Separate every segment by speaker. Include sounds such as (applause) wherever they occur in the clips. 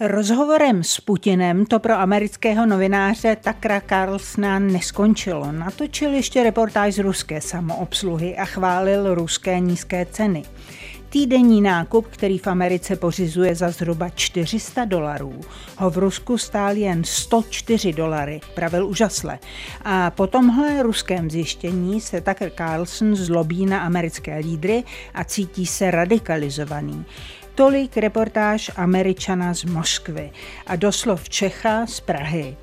Speaker 1: Rozhovorem s Putinem to pro amerického novináře Takra Carlsona neskončilo. Natočil ještě reportáž z ruské samoobsluhy a chválil ruské nízké ceny. Týdenní nákup, který v Americe pořizuje za zhruba 400 dolarů, ho v Rusku stál jen 104 dolary, pravil úžasle. A po tomhle ruském zjištění se Tucker Carlson zlobí na americké lídry a cítí se radikalizovaný. Tolik reportáž Američana z Moskvy a doslov Čecha z Prahy.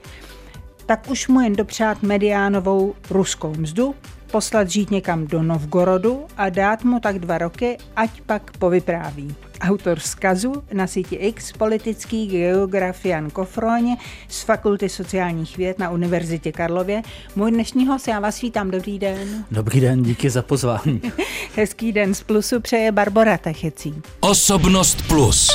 Speaker 1: Tak už mu jen dopřát mediánovou ruskou mzdu, poslat žít někam do Novgorodu a dát mu tak dva roky, ať pak povypráví. Autor zkazu na síti X, politický geograf Jan Kofroň z Fakulty sociálních věd na Univerzitě Karlově. Můj dnešní host, já vás vítám, dobrý den.
Speaker 2: Dobrý den, díky za pozvání. (laughs)
Speaker 1: Hezký den z Plusu přeje Barbara Techecí.
Speaker 3: Osobnost Plus.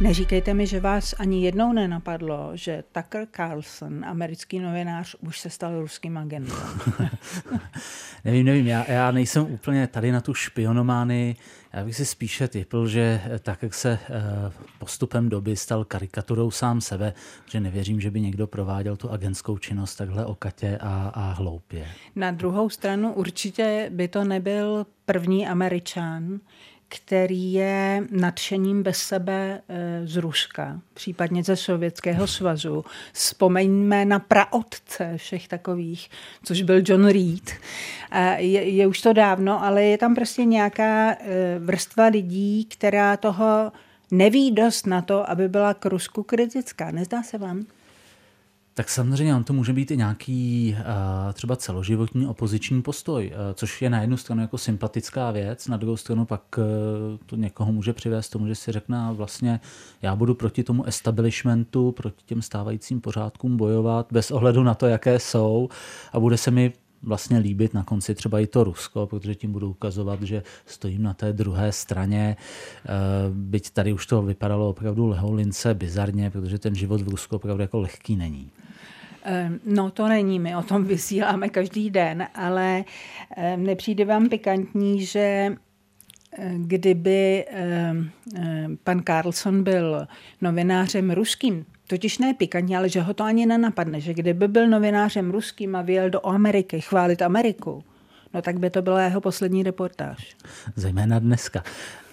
Speaker 1: Neříkejte mi, že vás ani jednou nenapadlo, že Tucker Carlson, americký novinář, už se stal ruským agentem. (laughs)
Speaker 2: nevím, nevím, já, já nejsem úplně tady na tu špionomány. Já bych si spíše typl, že tak, jak se eh, postupem doby stal karikaturou sám sebe, že nevěřím, že by někdo prováděl tu agentskou činnost takhle okatě a, a hloupě.
Speaker 1: Na druhou stranu určitě by to nebyl první američan, který je nadšením bez sebe eh, z Ruska, případně ze Sovětského svazu. Vzpomeňme na praotce všech takových, což byl John Reed. Je, je už to dávno, ale je tam prostě nějaká eh, vrstva lidí, která toho neví dost na to, aby byla k Rusku kritická. Nezdá se vám?
Speaker 2: Tak samozřejmě on to může být i nějaký uh, třeba celoživotní opoziční postoj, uh, což je na jednu stranu jako sympatická věc, na druhou stranu pak uh, to někoho může přivést tomu, že si řekne vlastně já budu proti tomu establishmentu, proti těm stávajícím pořádkům bojovat bez ohledu na to, jaké jsou a bude se mi vlastně líbit na konci třeba i to Rusko, protože tím budu ukazovat, že stojím na té druhé straně. Byť tady už to vypadalo opravdu leholince bizarně, protože ten život v Rusku opravdu jako lehký není.
Speaker 1: No to není, my o tom (laughs) vysíláme každý den, ale nepřijde vám pikantní, že kdyby pan Carlson byl novinářem ruským, totiž ne pikantně, ale že ho to ani nenapadne, že kdyby byl novinářem ruským a vyjel do Ameriky chválit Ameriku, no tak by to byla jeho poslední reportáž.
Speaker 2: Zejména dneska.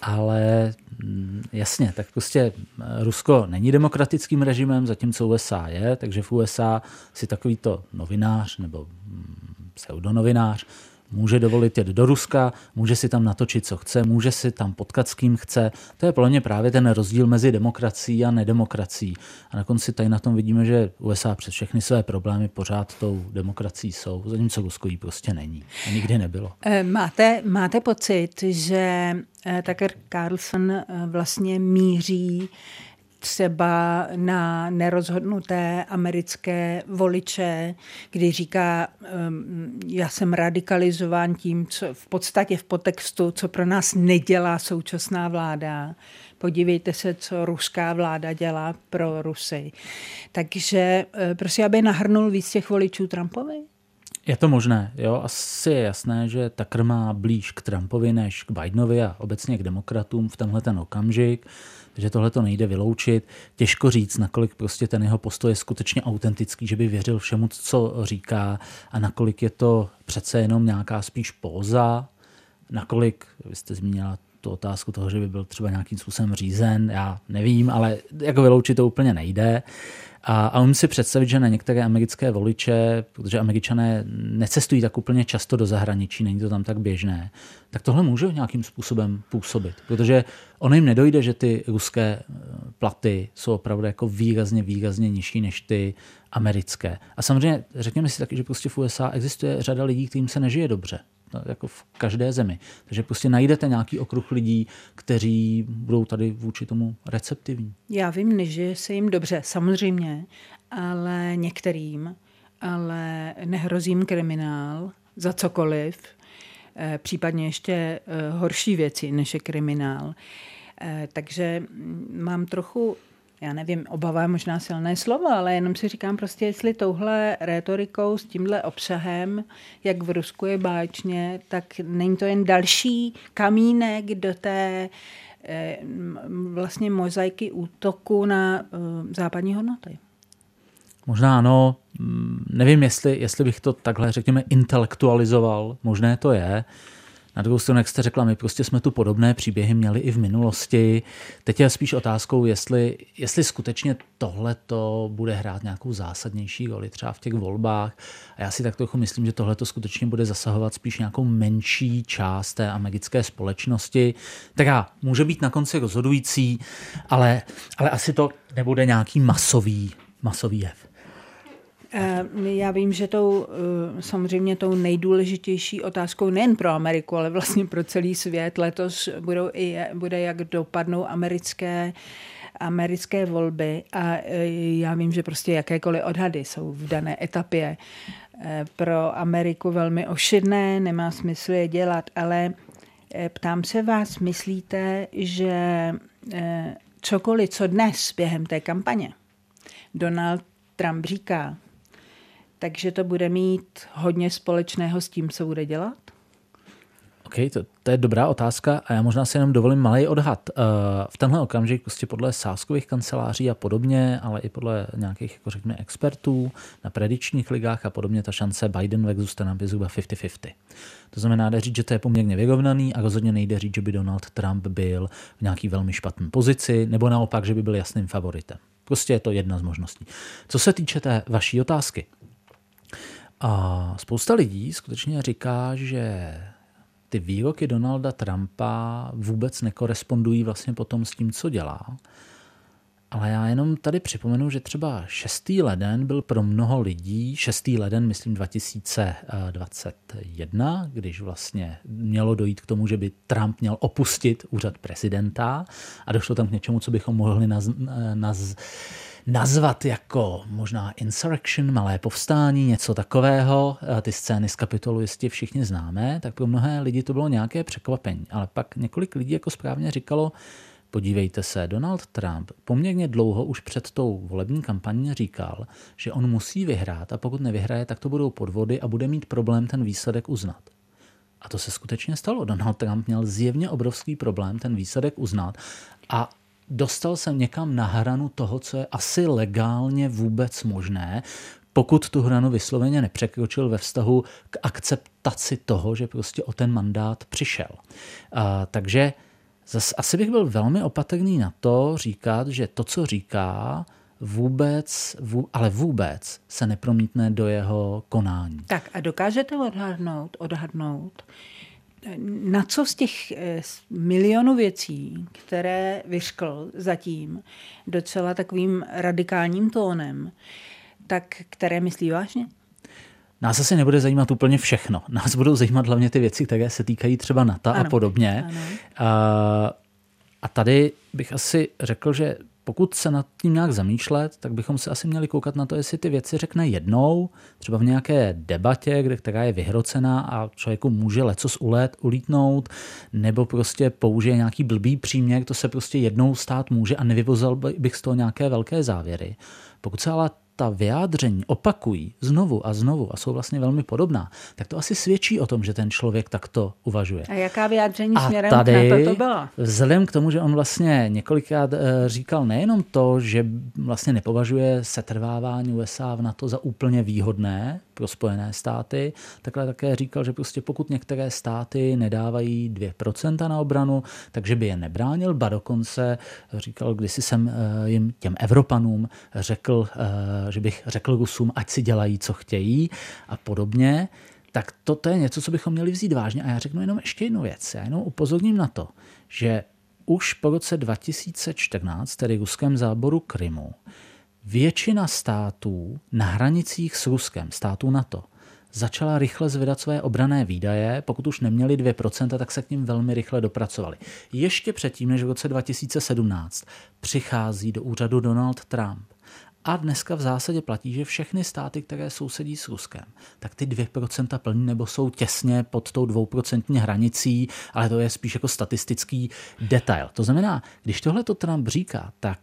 Speaker 2: Ale mm, jasně, tak prostě eh, Rusko není demokratickým režimem, zatímco USA je, takže v USA si takovýto novinář nebo mm, pseudonovinář může dovolit jet do Ruska, může si tam natočit, co chce, může si tam potkat s kým chce. To je pro právě ten rozdíl mezi demokracií a nedemokracií. A na konci tady na tom vidíme, že USA přes všechny své problémy pořád tou demokracií jsou, zatímco Rusko jí prostě není. A nikdy nebylo.
Speaker 1: Eh, máte, máte pocit, že eh, Tucker Carlson eh, vlastně míří třeba na nerozhodnuté americké voliče, kdy říká, já jsem radikalizován tím, co v podstatě v potextu, co pro nás nedělá současná vláda. Podívejte se, co ruská vláda dělá pro Rusy. Takže eh, prosím, aby nahrnul víc těch voličů Trumpovi?
Speaker 2: Je to možné, jo. Asi je jasné, že Tucker má blíž k Trumpovi než k Bidenovi a obecně k demokratům v tenhle ten okamžik že tohle to nejde vyloučit. Těžko říct, nakolik prostě ten jeho postoj je skutečně autentický, že by věřil všemu, co říká a nakolik je to přece jenom nějaká spíš póza, nakolik, vy jste zmínila tu otázku toho, že by byl třeba nějakým způsobem řízen, já nevím, ale jako vyloučit to úplně nejde. A, a umím si představit, že na některé americké voliče, protože američané necestují tak úplně často do zahraničí, není to tam tak běžné, tak tohle může nějakým způsobem působit. Protože ono jim nedojde, že ty ruské eh, platy jsou opravdu jako výrazně, výrazně nižší než ty americké. A samozřejmě řekněme si taky, že prostě v USA existuje řada lidí, kterým se nežije dobře jako v každé zemi. Takže prostě najdete nějaký okruh lidí, kteří budou tady vůči tomu receptivní.
Speaker 1: Já vím, že se jim dobře, samozřejmě, ale některým, ale nehrozí jim kriminál za cokoliv, eh, případně ještě eh, horší věci než je kriminál. Eh, takže mám trochu já nevím, obava je možná silné slovo, ale jenom si říkám prostě, jestli touhle rétorikou s tímhle obsahem, jak v Rusku je báječně, tak není to jen další kamínek do té eh, vlastně mozaiky útoku na eh, západní hodnoty.
Speaker 2: Možná ano, nevím, jestli, jestli bych to takhle, řekněme, intelektualizoval, možné to je, na druhou stranu, jak jste řekla, my prostě jsme tu podobné příběhy měli i v minulosti. Teď je spíš otázkou, jestli, jestli skutečně tohle to bude hrát nějakou zásadnější roli třeba v těch volbách. A já si tak trochu myslím, že tohle to skutečně bude zasahovat spíš nějakou menší část té americké společnosti. Tak může být na konci rozhodující, ale, ale asi to nebude nějaký masový, masový jev.
Speaker 1: Eh, já vím, že tou eh, samozřejmě tou nejdůležitější otázkou nejen pro Ameriku, ale vlastně pro celý svět letos budou i, bude, jak dopadnou americké americké volby. A eh, já vím, že prostě jakékoliv odhady jsou v dané etapě pro Ameriku velmi ošidné, nemá smysl je dělat, ale ptám se vás, myslíte, že cokoliv, co dnes během té kampaně Donald Trump říká, takže to bude mít hodně společného s tím, co bude dělat?
Speaker 2: OK, to, to je dobrá otázka a já možná si jenom dovolím malý odhad. Uh, v tenhle okamžik prostě podle sáskových kanceláří a podobně, ale i podle nějakých, jako řekněme, expertů na predičních ligách a podobně, ta šance Biden Trump je zhruba 50-50. To znamená, jde říct, že to je poměrně vyrovnaný a rozhodně nejde říct, že by Donald Trump byl v nějaký velmi špatné pozici, nebo naopak, že by byl jasným favoritem. Prostě je to jedna z možností. Co se týče té vaší otázky, a spousta lidí skutečně říká, že ty výroky Donalda Trumpa vůbec nekorespondují vlastně potom s tím, co dělá. Ale já jenom tady připomenu, že třeba 6. leden byl pro mnoho lidí, 6. leden, myslím 2021, když vlastně mělo dojít k tomu, že by Trump měl opustit úřad prezidenta a došlo tam k něčemu, co bychom mohli naz, naz, nazvat jako možná insurrection, malé povstání, něco takového. Ty scény z kapitolu jistě všichni známe, tak pro mnohé lidi to bylo nějaké překvapení. Ale pak několik lidí jako správně říkalo, Podívejte se, Donald Trump poměrně dlouho už před tou volební kampaní říkal, že on musí vyhrát a pokud nevyhraje, tak to budou podvody a bude mít problém ten výsledek uznat. A to se skutečně stalo. Donald Trump měl zjevně obrovský problém ten výsledek uznat a dostal jsem někam na hranu toho, co je asi legálně vůbec možné, pokud tu hranu vysloveně nepřekročil ve vztahu k akceptaci toho, že prostě o ten mandát přišel. A, takže zas asi bych byl velmi opatrný na to říkat, že to, co říká, vůbec, vů, ale vůbec se nepromítne do jeho konání.
Speaker 1: Tak a dokážete odhadnout, odhadnout, na co z těch eh, milionů věcí, které vyškl zatím docela takovým radikálním tónem, tak které myslí vážně?
Speaker 2: Nás asi nebude zajímat úplně všechno. Nás budou zajímat hlavně ty věci, které se týkají třeba NATO ano, a podobně. Ano. A, a tady bych asi řekl, že pokud se nad tím nějak zamýšlet, tak bychom se asi měli koukat na to, jestli ty věci řekne jednou, třeba v nějaké debatě, kde, která je vyhrocená a člověku může lecos ulet, ulítnout, nebo prostě použije nějaký blbý příměr, to se prostě jednou stát může a nevyvozal bych z toho nějaké velké závěry. Pokud se ale ta vyjádření opakují znovu a znovu a jsou vlastně velmi podobná, tak to asi svědčí o tom, že ten člověk takto uvažuje.
Speaker 1: A jaká vyjádření a směrem tady, na to, to byla?
Speaker 2: Vzhledem k tomu, že on vlastně několikrát eh, říkal nejenom to, že vlastně nepovažuje setrvávání USA v NATO za úplně výhodné, pro Spojené státy. Takhle také říkal, že prostě pokud některé státy nedávají 2% na obranu, takže by je nebránil, ba dokonce říkal, kdysi jsem eh, jim těm Evropanům řekl, eh, že bych řekl Rusům, ať si dělají, co chtějí a podobně, tak toto je něco, co bychom měli vzít vážně. A já řeknu jenom ještě jednu věc. Já jenom upozorním na to, že už po roce 2014, tedy ruském záboru Krymu, Většina států na hranicích s Ruskem, států NATO, začala rychle zvedat své obrané výdaje, pokud už neměli 2%, tak se k ním velmi rychle dopracovali. Ještě předtím, než v roce 2017 přichází do úřadu Donald Trump A dneska v zásadě platí, že všechny státy, které sousedí s Ruskem, tak ty 2% plní nebo jsou těsně pod tou 2% hranicí, ale to je spíš jako statistický detail. To znamená, když tohle to Trump říká, tak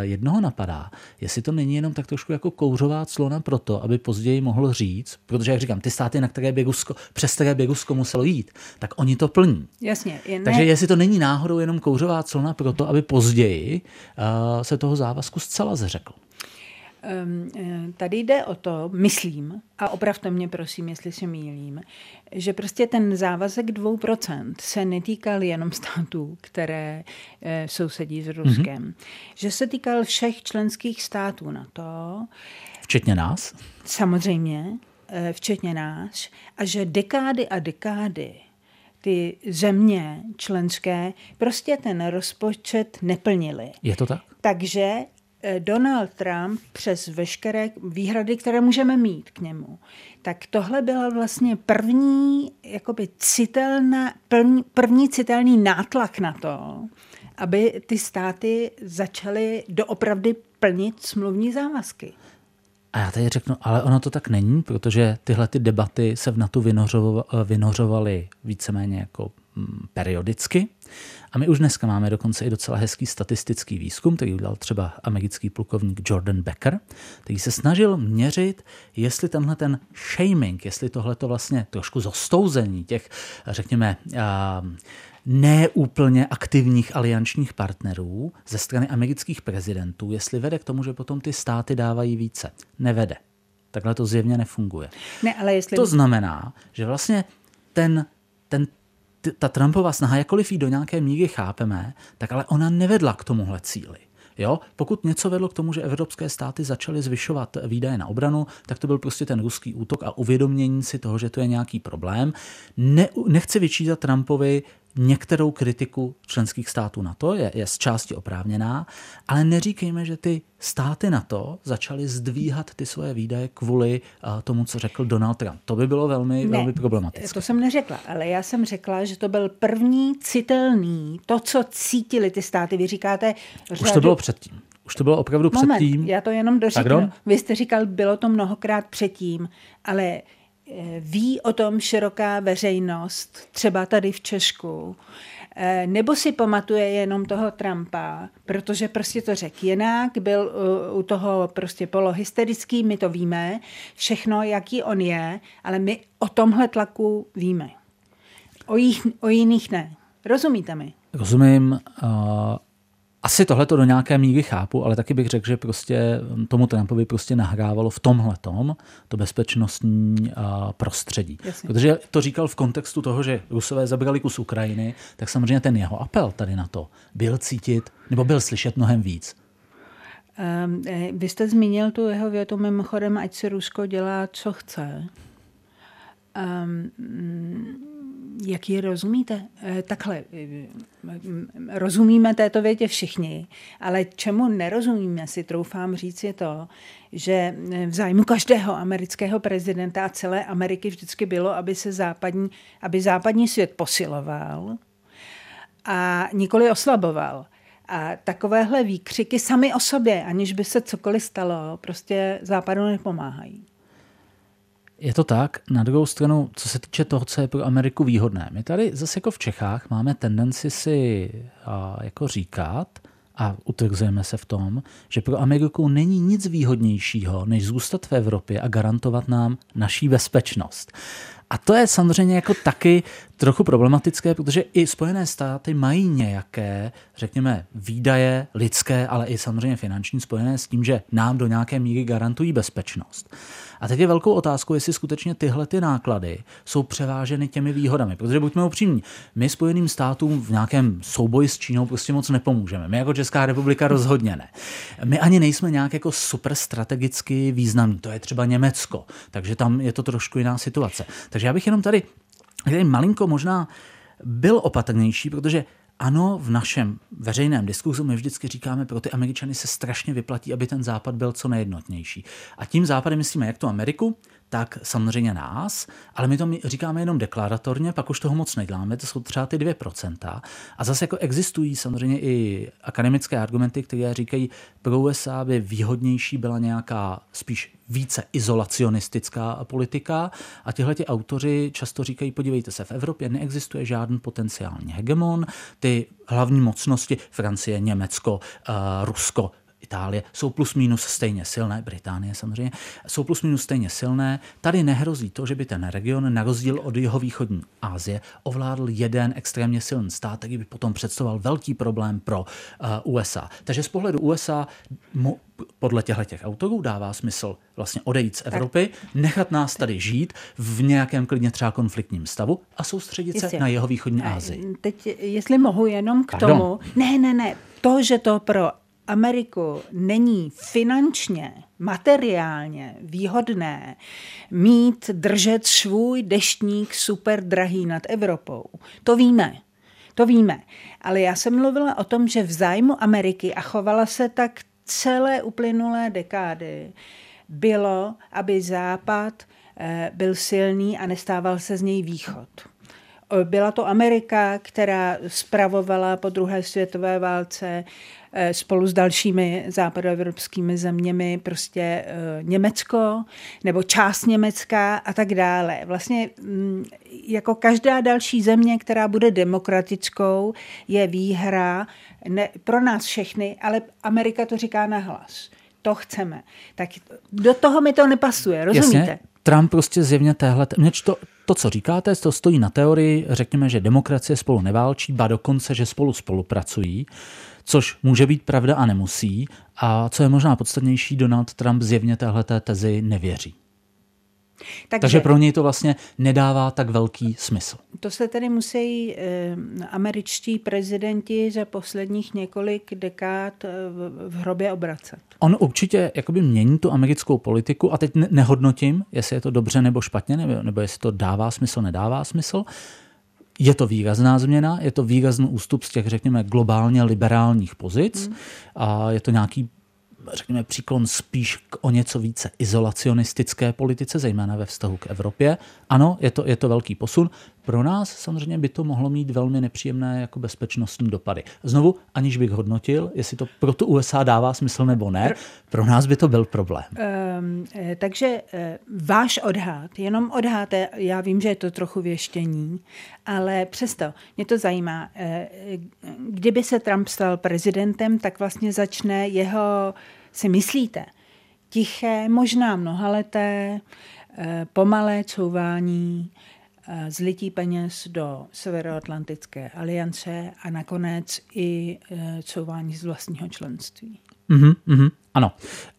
Speaker 2: jednoho napadá, jestli to není jenom tak trošku jako kouřová clona pro to, aby později mohl říct, protože jak říkám, ty státy, na které by Rusko, přes které by Rusko muselo jít, tak oni to plní.
Speaker 1: Jasně.
Speaker 2: Ne... Takže jestli to není náhodou jenom kouřová clona pro to, aby později uh, se toho závazku zcela zřekl.
Speaker 1: Ehm, eh, tady jde o to, myslím, a opravdu mě prosím, jestli se mýlím, že prostě ten závazek 2% se netýkal jenom států, které eh, sousedí s Ruskem. Mm-hmm. Že se týkal všech členských států na to.
Speaker 2: Včetně nás?
Speaker 1: Samozřejmě, eh, včetně nás. A že dekády a dekády ty země členské prostě ten rozpočet neplnili.
Speaker 2: Je to tak?
Speaker 1: Takže Donald Trump přes veškeré výhrady, které můžeme mít k němu, tak tohle byla vlastně první, jakoby citelná, první, první citelný nátlak na to, aby ty státy začaly doopravdy plnit smluvní závazky.
Speaker 2: A já tady řeknu, ale ono to tak není, protože tyhle ty debaty se v NATO vynořovaly víceméně jako mm, periodicky. A my už dneska máme dokonce i docela hezký statistický výzkum, který udělal třeba americký plukovník Jordan Becker, který se snažil měřit, jestli tenhle ten shaming, jestli tohle to vlastně trošku zostouzení těch, řekněme, neúplně aktivních aliančních partnerů ze strany amerických prezidentů, jestli vede k tomu, že potom ty státy dávají více. Nevede. Takhle to zjevně nefunguje.
Speaker 1: Ne, ale jestli...
Speaker 2: To znamená, že vlastně ten, ten ta Trumpova snaha, jakkoliv ji do nějaké míry chápeme, tak ale ona nevedla k tomuhle cíli. Jo? Pokud něco vedlo k tomu, že evropské státy začaly zvyšovat výdaje na obranu, tak to byl prostě ten ruský útok a uvědomění si toho, že to je nějaký problém. Ne, nechci vyčítat Trumpovi některou kritiku členských států na to, je, je z části oprávněná, ale neříkejme, že ty státy na to začaly zdvíhat ty svoje výdaje kvůli uh, tomu, co řekl Donald Trump. To by bylo velmi, ne, velmi problematické.
Speaker 1: To jsem neřekla, ale já jsem řekla, že to byl první citelný, to, co cítili ty státy. Vy říkáte...
Speaker 2: Řadu... Už to bylo předtím. Už to bylo opravdu
Speaker 1: Moment,
Speaker 2: předtím.
Speaker 1: já to jenom dořeknu. Vy jste říkal, bylo to mnohokrát předtím, ale Eh, ví o tom široká veřejnost, třeba tady v Češku, eh, nebo si pamatuje jenom toho Trumpa, protože prostě to řekl jinak, byl u toho prostě polohysterický, my to víme, všechno, jaký on je, ale my o tomhle tlaku víme. O, jich, o jiných ne. Rozumíte mi?
Speaker 2: Rozumím. Uh asi tohle to do nějaké míry chápu, ale taky bych řekl, že prostě tomu Trumpovi prostě nahrávalo v tomhle tom to bezpečnostní prostředí. Jasně. Protože to říkal v kontextu toho, že Rusové zabrali kus Ukrajiny, tak samozřejmě ten jeho apel tady na to byl cítit, nebo byl slyšet mnohem víc.
Speaker 1: Um, vy jste zmínil tu jeho větu mimochodem, ať si Rusko dělá, co chce. Um, jak ji rozumíte? Eh, takhle, eh, rozumíme této větě všichni, ale čemu nerozumíme, si troufám říct, je to, že v zájmu každého amerického prezidenta a celé Ameriky vždycky bylo, aby se západní, aby západní svět posiloval a nikoli oslaboval. A takovéhle výkřiky sami o sobě, aniž by se cokoliv stalo, prostě západu nepomáhají.
Speaker 2: Je to tak. Na druhou stranu, co se týče toho, co je pro Ameriku výhodné, my tady zase jako v Čechách máme tendenci si a, jako říkat, a utvrzujeme se v tom, že pro Ameriku není nic výhodnějšího, než zůstat v Evropě a garantovat nám naší bezpečnost. A to je samozřejmě jako taky trochu problematické, protože i Spojené státy mají nějaké, řekněme, výdaje lidské, ale i samozřejmě finanční spojené s tím, že nám do nějaké míry garantují bezpečnost. A teď je velkou otázkou, jestli skutečně tyhle ty náklady jsou převáženy těmi výhodami. Protože buďme upřímní, my Spojeným státům v nějakém souboji s Čínou prostě moc nepomůžeme. My jako Česká republika rozhodně ne. My ani nejsme nějak jako super strategicky významní. To je třeba Německo, takže tam je to trošku jiná situace. Takže já bych jenom tady, tady malinko možná byl opatrnější, protože ano, v našem veřejném diskuzu my vždycky říkáme, pro ty Američany se strašně vyplatí, aby ten západ byl co nejjednotnější. A tím západem myslíme jak tu Ameriku, tak samozřejmě nás, ale my to říkáme jenom deklaratorně, pak už toho moc neděláme, to jsou třeba ty 2%. A zase jako existují samozřejmě i akademické argumenty, které říkají, pro USA by výhodnější byla nějaká spíš více izolacionistická politika a tihle autoři často říkají, podívejte se, v Evropě neexistuje žádný potenciální hegemon, ty hlavní mocnosti, Francie, Německo, uh, Rusko, Itálie jsou plus minus stejně silné, Británie samozřejmě, jsou plus minus stejně silné. Tady nehrozí to, že by ten region, na rozdíl od jeho východní Asie, ovládl jeden extrémně silný stát, který by potom představoval velký problém pro uh, USA. Takže z pohledu USA mo, podle těchto těch autorů dává smysl vlastně odejít z Evropy, tak. nechat nás tady žít v nějakém klidně třeba konfliktním stavu a soustředit Jistě. se na jeho východní Asii.
Speaker 1: Teď, jestli mohu jenom k Pardon. tomu. Ne, ne, ne. To, že to pro Ameriku není finančně, materiálně výhodné mít, držet svůj deštník super drahý nad Evropou. To víme. To víme. Ale já jsem mluvila o tom, že v zájmu Ameriky a chovala se tak celé uplynulé dekády, bylo, aby Západ eh, byl silný a nestával se z něj východ. Byla to Amerika, která spravovala po druhé světové válce spolu s dalšími západoevropskými zeměmi, prostě eh, Německo nebo část Německa a tak dále. Vlastně mm, jako každá další země, která bude demokratickou, je výhra ne, pro nás všechny, ale Amerika to říká nahlas. To chceme. Tak do toho mi to nepasuje, rozumíte? Jasně.
Speaker 2: Trump prostě zjevně téhle, to, to, co říkáte, to stojí na teorii, řekněme, že demokracie spolu neválčí, ba dokonce, že spolu spolupracují což může být pravda a nemusí. A co je možná podstatnější, Donald Trump zjevně téhleté tezi nevěří. Takže, Takže pro něj to vlastně nedává tak velký smysl.
Speaker 1: To se tedy musí e, američtí prezidenti za posledních několik dekád e, v, v hrobě obracet.
Speaker 2: On určitě jakoby mění tu americkou politiku a teď nehodnotím, jestli je to dobře nebo špatně, nebo, nebo jestli to dává smysl, nedává smysl. Je to výrazná změna, je to výrazný ústup z těch, řekněme, globálně liberálních pozic hmm. a je to nějaký řekněme, příklon spíš k o něco více izolacionistické politice, zejména ve vztahu k Evropě. Ano, je to, je to velký posun. Pro nás samozřejmě by to mohlo mít velmi nepříjemné jako bezpečnostní dopady. Znovu, aniž bych hodnotil, jestli to pro tu USA dává smysl nebo ne, pro nás by to byl problém. Um,
Speaker 1: takže e, váš odhad, jenom odháte, já vím, že je to trochu věštění, ale přesto mě to zajímá. Kdyby se Trump stal prezidentem, tak vlastně začne jeho, si myslíte, tiché, možná mnohaleté, pomalé couvání Eh, zlití peněz do Severoatlantické aliance a nakonec i eh, couvání z vlastního členství.
Speaker 2: Mm-hmm, mm-hmm, ano.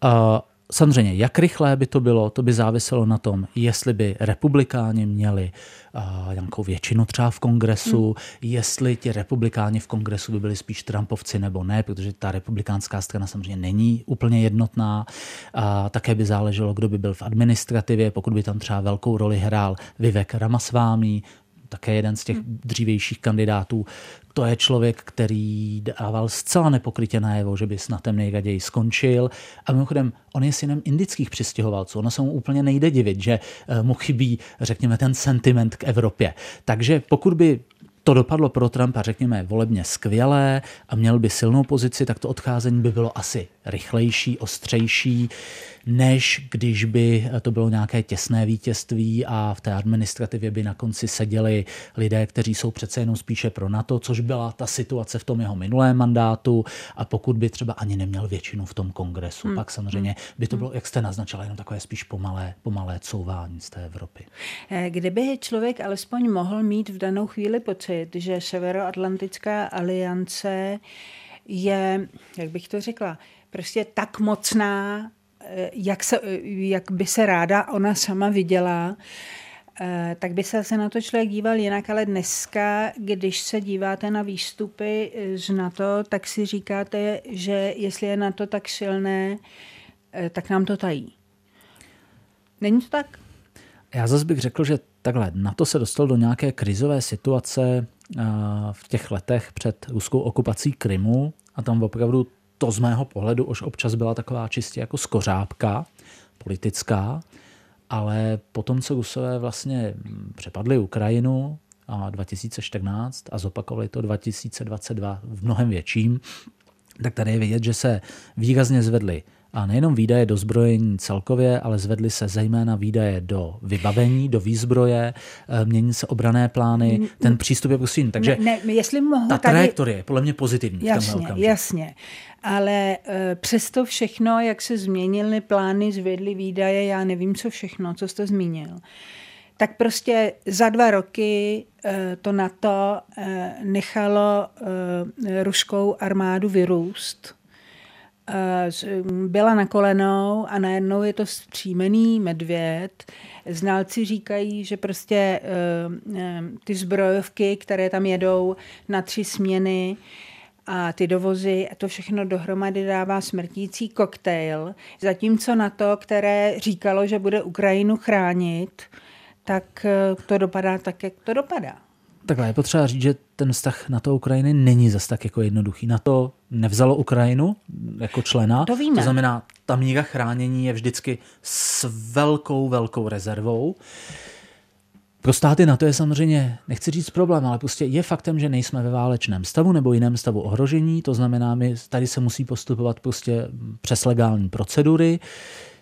Speaker 2: Uh, Samozřejmě, jak rychlé by to bylo, to by záviselo na tom, jestli by republikáni měli uh, nějakou většinu třeba v kongresu, hmm. jestli ti republikáni v kongresu by byli spíš Trumpovci nebo ne, protože ta republikánská strana samozřejmě není úplně jednotná. Uh, také by záleželo, kdo by byl v administrativě, pokud by tam třeba velkou roli hrál Vivek Ramasvámi, také jeden z těch hmm. dřívějších kandidátů. To je člověk, který dával zcela nepokrytě najevo, že by snad ten nejraději skončil. A mimochodem, on je synem indických přistěhovalců. Ono se mu úplně nejde divit, že eh, mu chybí, řekněme, ten sentiment k Evropě. Takže pokud by to dopadlo pro Trumpa, řekněme, volebně skvělé a měl by silnou pozici, tak to odcházení by bylo asi rychlejší, ostřejší než když by to bylo nějaké těsné vítězství a v té administrativě by na konci seděli lidé, kteří jsou přece jenom spíše pro NATO, což byla ta situace v tom jeho minulém mandátu a pokud by třeba ani neměl většinu v tom kongresu, hmm. pak samozřejmě hmm. by to bylo, jak jste naznačila, jenom takové spíš pomalé, pomalé couvání z té Evropy.
Speaker 1: Eh, kdyby člověk alespoň mohl mít v danou chvíli pocit, že Severoatlantická aliance je, jak bych to řekla, prostě tak mocná, jak, se, jak by se ráda ona sama viděla, eh, tak by se se na to člověk díval jinak, ale dneska, když se díváte na výstupy z NATO, tak si říkáte, že jestli je NATO tak silné, eh, tak nám to tají. Není to tak?
Speaker 2: Já zase bych řekl, že takhle, NATO se dostal do nějaké krizové situace eh, v těch letech před ruskou okupací Krymu a tam opravdu to z mého pohledu už občas byla taková čistě jako skořápka politická. ale potom, co Rusové vlastně přepadli Ukrajinu a 2014 a zopakovali to 2022 v mnohem větším, tak tady je vidět, že se výrazně zvedly a nejenom výdaje do zbrojení celkově, ale zvedly se zejména výdaje do vybavení, do výzbroje, eh, mění se obrané plány, ten přístup je prostě Takže
Speaker 1: ne, ne, jestli mohu
Speaker 2: ta
Speaker 1: tady...
Speaker 2: trajektorie je podle mě pozitivní
Speaker 1: jasně,
Speaker 2: v
Speaker 1: Jasně, ale e, přesto všechno, jak se změnily plány, zvedly výdaje, já nevím, co všechno, co jste zmínil, tak prostě za dva roky e, to NATO e, nechalo e, ruskou armádu vyrůst byla na kolenou a najednou je to střímený medvěd. Znalci říkají, že prostě eh, eh, ty zbrojovky, které tam jedou na tři směny, a ty dovozy, to všechno dohromady dává smrtící koktejl. Zatímco na to, které říkalo, že bude Ukrajinu chránit, tak eh, to dopadá tak, jak to dopadá.
Speaker 2: Takhle je potřeba říct, že ten vztah na to Ukrajiny není zas tak jako jednoduchý. Na to nevzalo Ukrajinu jako člena.
Speaker 1: To víme.
Speaker 2: To znamená, ta míra chránění je vždycky s velkou, velkou rezervou. Pro státy na to je samozřejmě, nechci říct problém, ale prostě je faktem, že nejsme ve válečném stavu nebo jiném stavu ohrožení, to znamená, my tady se musí postupovat prostě přes legální procedury,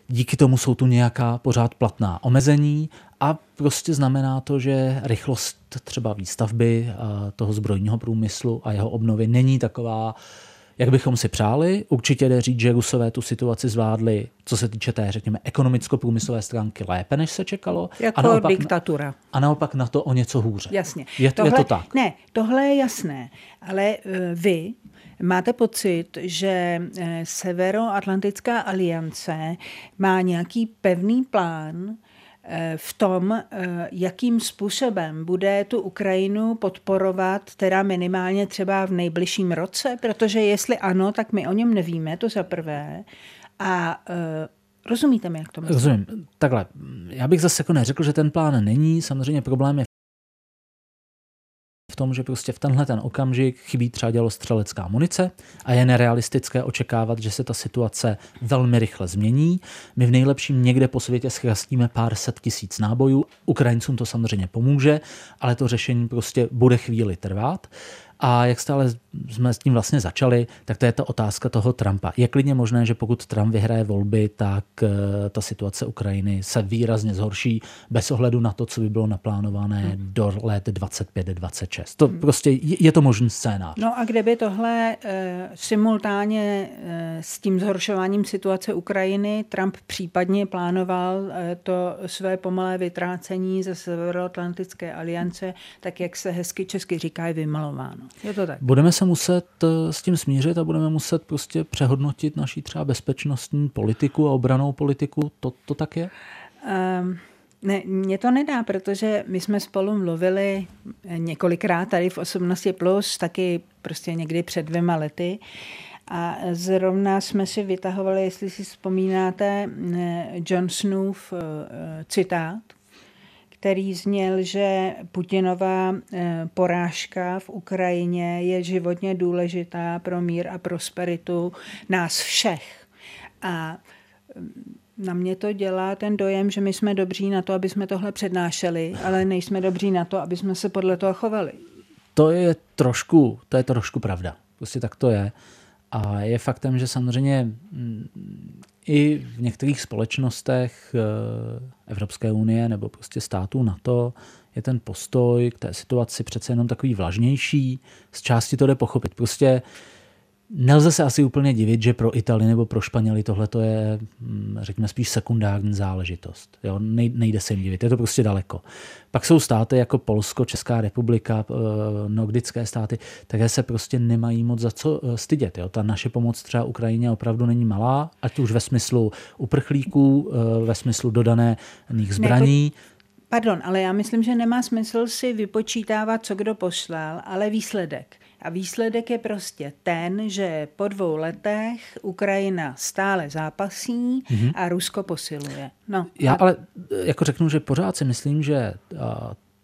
Speaker 2: díky tomu jsou tu nějaká pořád platná omezení a prostě znamená to, že rychlost třeba výstavby eh, toho zbrojního průmyslu a jeho obnovy není taková, jak bychom si přáli. Určitě jde říct, že Rusové tu situaci zvládli, co se týče té, řekněme, ekonomicko-průmyslové stránky lépe, než se čekalo.
Speaker 1: Jako a naopak, diktatura.
Speaker 2: A naopak na to o něco hůře.
Speaker 1: Jasně.
Speaker 2: Je, tohle, je to tak?
Speaker 1: Ne, tohle je jasné, ale uh, vy Máte pocit, že eh, Severoatlantická aliance má nějaký pevný plán, Eh, v tom, eh, jakým způsobem bude tu Ukrajinu podporovat, teda minimálně třeba v nejbližším roce, protože jestli ano, tak my o něm nevíme, to za prvé. A eh, Rozumíte mi, jak to myslím?
Speaker 2: Rozumím. Takhle, já bych zase jako neřekl, že ten plán není. Samozřejmě problém je v tom, že prostě v tenhle ten okamžik chybí třeba dělostřelecká munice a je nerealistické očekávat, že se ta situace velmi rychle změní. My v nejlepším někde po světě schrastíme pár set tisíc nábojů. Ukrajincům to samozřejmě pomůže, ale to řešení prostě bude chvíli trvat. A jak stále jsme s tím vlastně začali, tak to je ta otázka toho Trumpa. Je klidně možné, že pokud Trump vyhraje volby, tak eh, ta situace Ukrajiny se výrazně zhorší bez ohledu na to, co by bylo naplánované hmm. do let 25-26. To hmm. prostě je to možný scénář.
Speaker 1: No a kdyby tohle e, simultánně e, s tím zhoršováním situace Ukrajiny Trump případně plánoval e, to své pomalé vytrácení ze Severoatlantické aliance, tak jak se hezky česky říká, je vymalováno. Je to tak.
Speaker 2: Budeme se muset eh, s tím smířit a budeme muset prostě přehodnotit naší třeba bezpečnostní politiku a obranou politiku. To, to tak je? Um,
Speaker 1: ne, mě to nedá, protože my jsme spolu mluvili několikrát tady v 18 plus, taky prostě někdy před dvěma lety. A zrovna jsme si vytahovali, jestli si vzpomínáte, eh, John Snoof eh, citát, který zněl, že Putinová eh, porážka v Ukrajině je životně důležitá pro mír a prosperitu nás všech. A mm, na mě to dělá ten dojem, že my jsme dobří na to, aby jsme tohle přednášeli, ale nejsme dobří na to, aby jsme se podle toho chovali.
Speaker 2: To je trošku, to je trošku pravda. Prostě tak to je. A je faktem, že samozřejmě mm, i v některých společnostech eh, Evropské unie nebo prostě států NATO je ten postoj k té situaci přece jenom takový vlažnější. Z části to jde pochopit. Prostě Nelze se asi úplně divit, že pro Itali nebo pro Španěli tohle je, hm, řekněme, spíš sekundární záležitost. Jo? Nejde se jim divit, je to prostě daleko. Pak jsou státy jako Polsko, Česká republika, eh, nordické státy, které se prostě nemají moc za co eh, stydět. Jo? Ta naše pomoc třeba Ukrajině opravdu není malá, ať už ve smyslu uprchlíků, eh, ve smyslu dodaných zbraní.
Speaker 1: Pardon, ale já myslím, že nemá smysl si vypočítávat, co kdo poslal, ale výsledek. A výsledek je prostě ten, že po dvou letech Ukrajina stále zápasí mm-hmm. a Rusko posiluje. No,
Speaker 2: Já a... ale jako řeknu, že pořád si myslím, že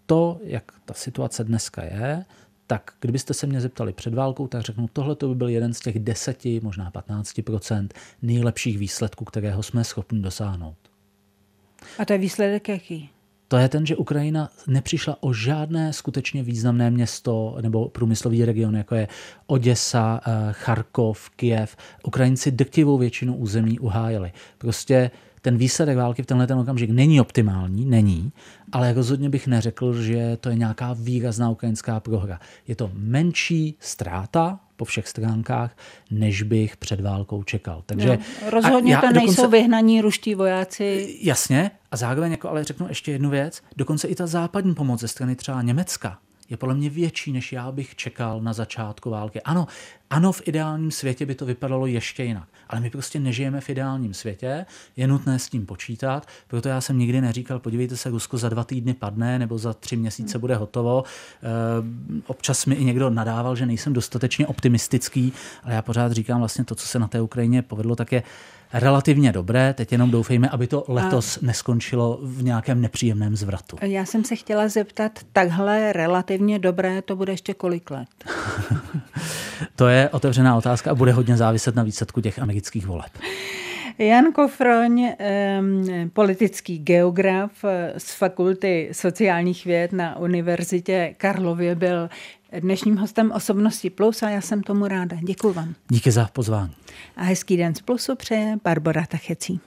Speaker 2: to, jak ta situace dneska je, tak kdybyste se mě zeptali před válkou, tak řeknu, tohle to by byl jeden z těch deseti, možná 15% nejlepších výsledků, kterého jsme schopni dosáhnout.
Speaker 1: A to je výsledek jaký?
Speaker 2: To je ten, že Ukrajina nepřišla o žádné skutečně významné město nebo průmyslový region, jako je Oděsa, eh, Charkov, Kiev. Ukrajinci drtivou většinu území uhájili. Prostě ten výsledek války v tenhle ten okamžik není optimální, není, ale rozhodně bych neřekl, že to je nějaká výrazná ukrajinská prohra. Je to menší ztráta po všech stránkách, než bych před válkou čekal. Takže
Speaker 1: no, rozhodně to nejsou dokonce, vyhnaní ruští vojáci.
Speaker 2: Jasně, a zároveň jako ale řeknu ještě jednu věc, dokonce i ta západní pomoc ze strany třeba Německa, je podle mě větší, než já bych čekal na začátku války. Ano, ano, v ideálním světě by to vypadalo ještě jinak, ale my prostě nežijeme v ideálním světě, je nutné s tím počítat, proto já jsem nikdy neříkal, podívejte se, Rusko za dva týdny padne nebo za tři měsíce bude hotovo. E, občas mi i někdo nadával, že nejsem dostatečně optimistický, ale já pořád říkám vlastně to, co se na té Ukrajině povedlo, tak je relativně dobré. Teď jenom doufejme, aby to letos a... neskončilo v nějakém nepříjemném zvratu.
Speaker 1: Já jsem se chtěla zeptat, takhle relativně dobré to bude ještě kolik let? (laughs)
Speaker 2: to je otevřená otázka a bude hodně záviset na výsledku těch amerických voleb.
Speaker 1: Jan Kofroň, politický geograf z Fakulty sociálních věd na Univerzitě Karlově, byl dnešním hostem Osobnosti Plus a já jsem tomu ráda. Děkuji vám.
Speaker 2: Díky za pozvání.
Speaker 1: A hezký den z Plusu přeje Barbara Tachecí.